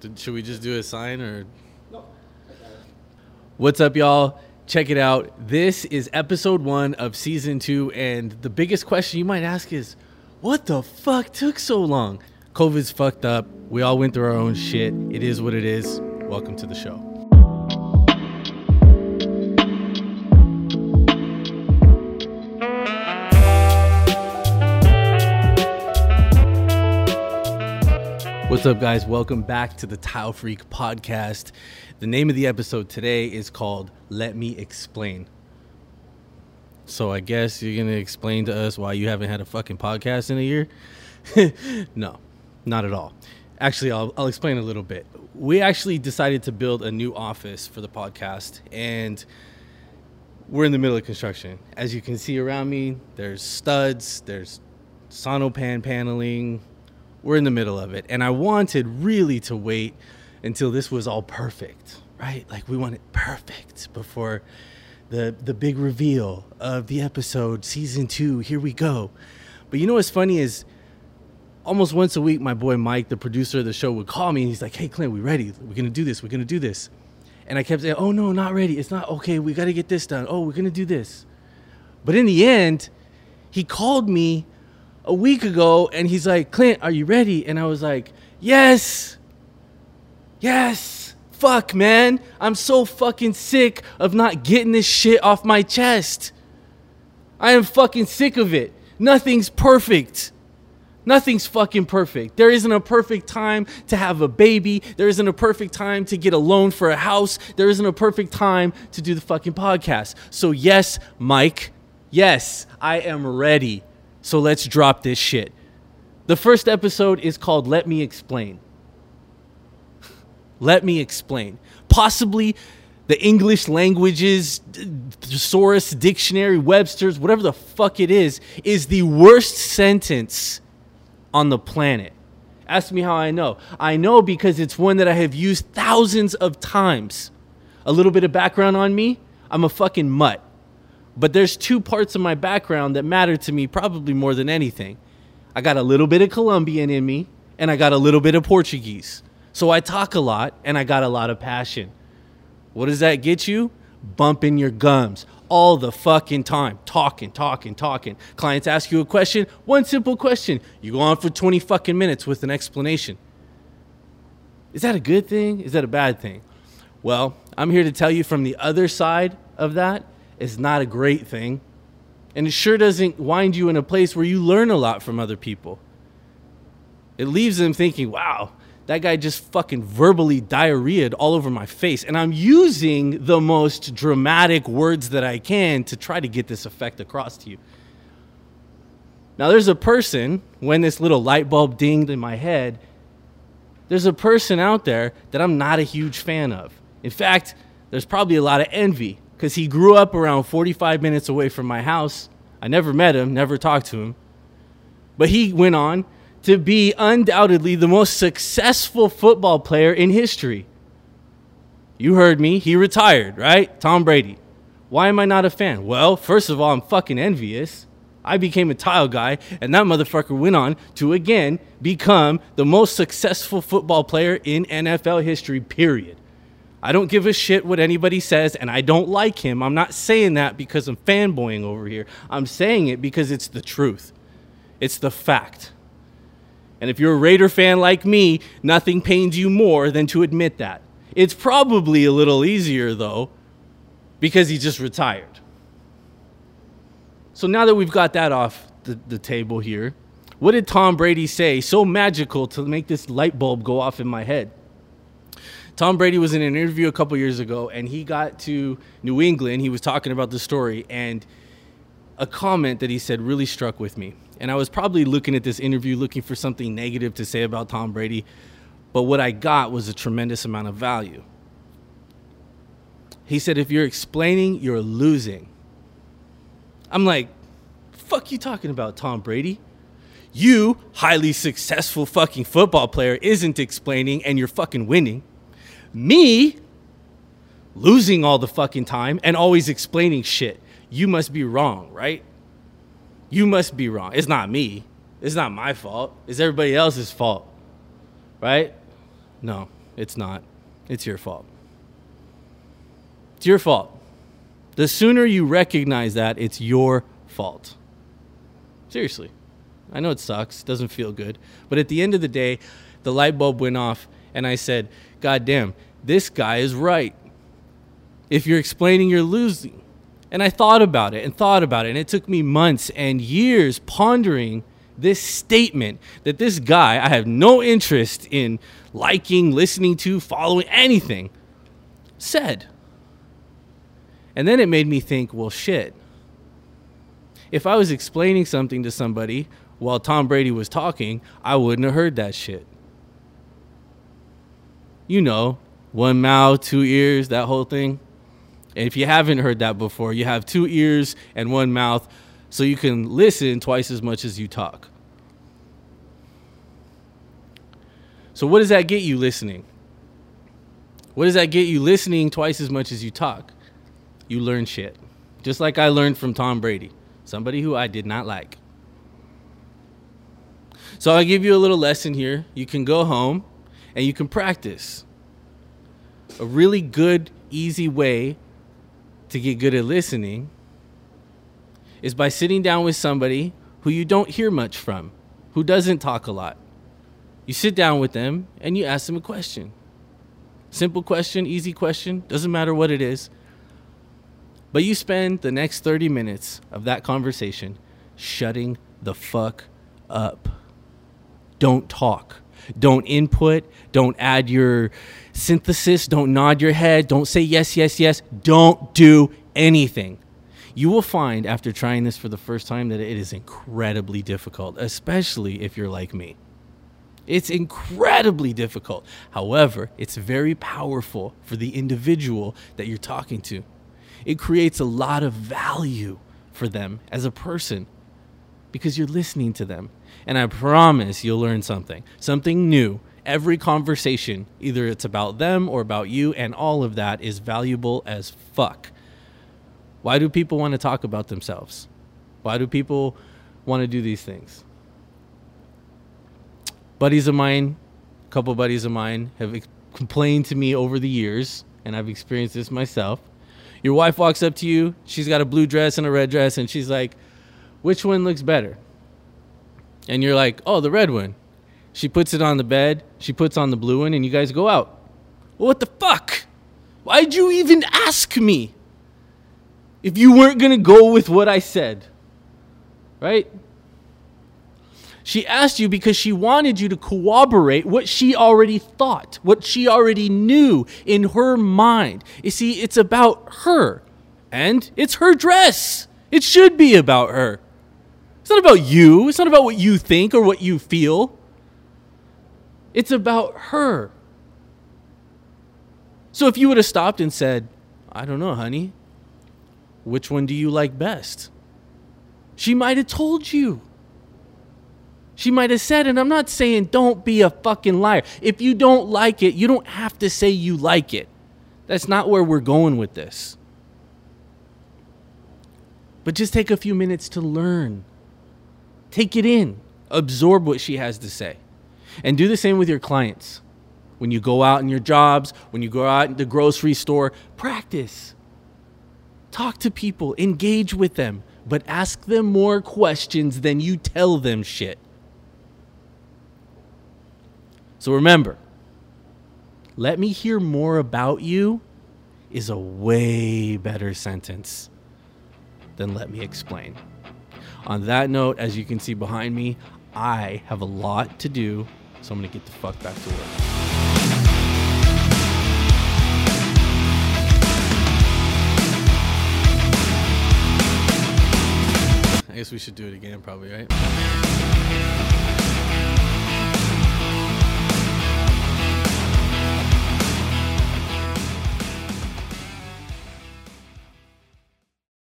Did, should we just do a sign or? No. What's up, y'all? Check it out. This is episode one of season two, and the biggest question you might ask is, what the fuck took so long? COVID's fucked up. We all went through our own shit. It is what it is. Welcome to the show. What's up, guys? Welcome back to the Tile Freak podcast. The name of the episode today is called Let Me Explain. So, I guess you're going to explain to us why you haven't had a fucking podcast in a year? no, not at all. Actually, I'll, I'll explain a little bit. We actually decided to build a new office for the podcast, and we're in the middle of construction. As you can see around me, there's studs, there's sonopan paneling, we're in the middle of it. And I wanted really to wait until this was all perfect, right? Like we want it perfect before the the big reveal of the episode, season two. Here we go. But you know what's funny is almost once a week, my boy Mike, the producer of the show, would call me and he's like, Hey Clint, we ready? We're gonna do this, we're gonna do this. And I kept saying, Oh no, not ready. It's not okay, we gotta get this done. Oh, we're gonna do this. But in the end, he called me a week ago and he's like, Clint, are you ready? And I was like, Yes. Yes. Fuck, man. I'm so fucking sick of not getting this shit off my chest. I am fucking sick of it. Nothing's perfect. Nothing's fucking perfect. There isn't a perfect time to have a baby. There isn't a perfect time to get a loan for a house. There isn't a perfect time to do the fucking podcast. So, yes, Mike, yes, I am ready. So let's drop this shit. The first episode is called Let Me Explain. Let me explain. Possibly the English languages, thesaurus, dictionary, Webster's, whatever the fuck it is, is the worst sentence on the planet. Ask me how I know. I know because it's one that I have used thousands of times. A little bit of background on me I'm a fucking mutt. But there's two parts of my background that matter to me probably more than anything. I got a little bit of Colombian in me, and I got a little bit of Portuguese. So I talk a lot, and I got a lot of passion. What does that get you? Bumping your gums all the fucking time. Talking, talking, talking. Clients ask you a question, one simple question. You go on for 20 fucking minutes with an explanation. Is that a good thing? Is that a bad thing? Well, I'm here to tell you from the other side of that is not a great thing. And it sure doesn't wind you in a place where you learn a lot from other people. It leaves them thinking, wow, that guy just fucking verbally diarrheaed all over my face. And I'm using the most dramatic words that I can to try to get this effect across to you. Now, there's a person, when this little light bulb dinged in my head, there's a person out there that I'm not a huge fan of. In fact, there's probably a lot of envy because he grew up around 45 minutes away from my house. I never met him, never talked to him. But he went on to be undoubtedly the most successful football player in history. You heard me, he retired, right? Tom Brady. Why am I not a fan? Well, first of all, I'm fucking envious. I became a tile guy, and that motherfucker went on to again become the most successful football player in NFL history, period. I don't give a shit what anybody says, and I don't like him. I'm not saying that because I'm fanboying over here. I'm saying it because it's the truth, it's the fact. And if you're a Raider fan like me, nothing pains you more than to admit that. It's probably a little easier, though, because he just retired. So now that we've got that off the, the table here, what did Tom Brady say so magical to make this light bulb go off in my head? Tom Brady was in an interview a couple years ago, and he got to New England. He was talking about the story, and a comment that he said really struck with me. And I was probably looking at this interview looking for something negative to say about Tom Brady, but what I got was a tremendous amount of value. He said, If you're explaining, you're losing. I'm like, fuck you talking about, Tom Brady? You, highly successful fucking football player, isn't explaining and you're fucking winning. Me, losing all the fucking time and always explaining shit. You must be wrong, right? You must be wrong. It's not me. It's not my fault. It's everybody else's fault. Right? No, It's not. It's your fault. It's your fault. The sooner you recognize that, it's your fault. Seriously. I know it sucks, doesn't feel good. But at the end of the day, the light bulb went off, and I said, God damn, this guy is right. If you're explaining, you're losing. And I thought about it and thought about it, and it took me months and years pondering this statement that this guy I have no interest in liking, listening to, following anything said. And then it made me think, well, shit. If I was explaining something to somebody while Tom Brady was talking, I wouldn't have heard that shit. You know, one mouth, two ears, that whole thing. And if you haven't heard that before, you have two ears and one mouth, so you can listen twice as much as you talk. So, what does that get you listening? What does that get you listening twice as much as you talk? You learn shit. Just like I learned from Tom Brady, somebody who I did not like. So, I'll give you a little lesson here. You can go home and you can practice. A really good, easy way to get good at listening is by sitting down with somebody who you don't hear much from, who doesn't talk a lot. You sit down with them and you ask them a question. Simple question, easy question, doesn't matter what it is. But you spend the next 30 minutes of that conversation shutting the fuck up. Don't talk. Don't input. Don't add your synthesis. Don't nod your head. Don't say yes, yes, yes. Don't do anything. You will find after trying this for the first time that it is incredibly difficult, especially if you're like me. It's incredibly difficult. However, it's very powerful for the individual that you're talking to. It creates a lot of value for them as a person because you're listening to them. And I promise you'll learn something, something new. Every conversation, either it's about them or about you, and all of that is valuable as fuck. Why do people want to talk about themselves? Why do people want to do these things? buddies of mine, a couple buddies of mine, have complained to me over the years, and I've experienced this myself. Your wife walks up to you, she's got a blue dress and a red dress, and she's like, Which one looks better? And you're like, Oh, the red one. She puts it on the bed, she puts on the blue one, and you guys go out. Well, what the fuck? Why'd you even ask me? If you weren't gonna go with what I said, right? She asked you because she wanted you to corroborate what she already thought, what she already knew in her mind. You see, it's about her, and it's her dress. It should be about her. It's not about you, it's not about what you think or what you feel. It's about her. So if you would have stopped and said, I don't know, honey, which one do you like best? She might have told you. She might have said, and I'm not saying don't be a fucking liar. If you don't like it, you don't have to say you like it. That's not where we're going with this. But just take a few minutes to learn. Take it in. Absorb what she has to say. And do the same with your clients. When you go out in your jobs, when you go out in the grocery store, practice. Talk to people, engage with them, but ask them more questions than you tell them shit. So remember, let me hear more about you is a way better sentence than let me explain. On that note, as you can see behind me, I have a lot to do, so I'm to get the fuck back to work. I guess we should do it again, probably, right?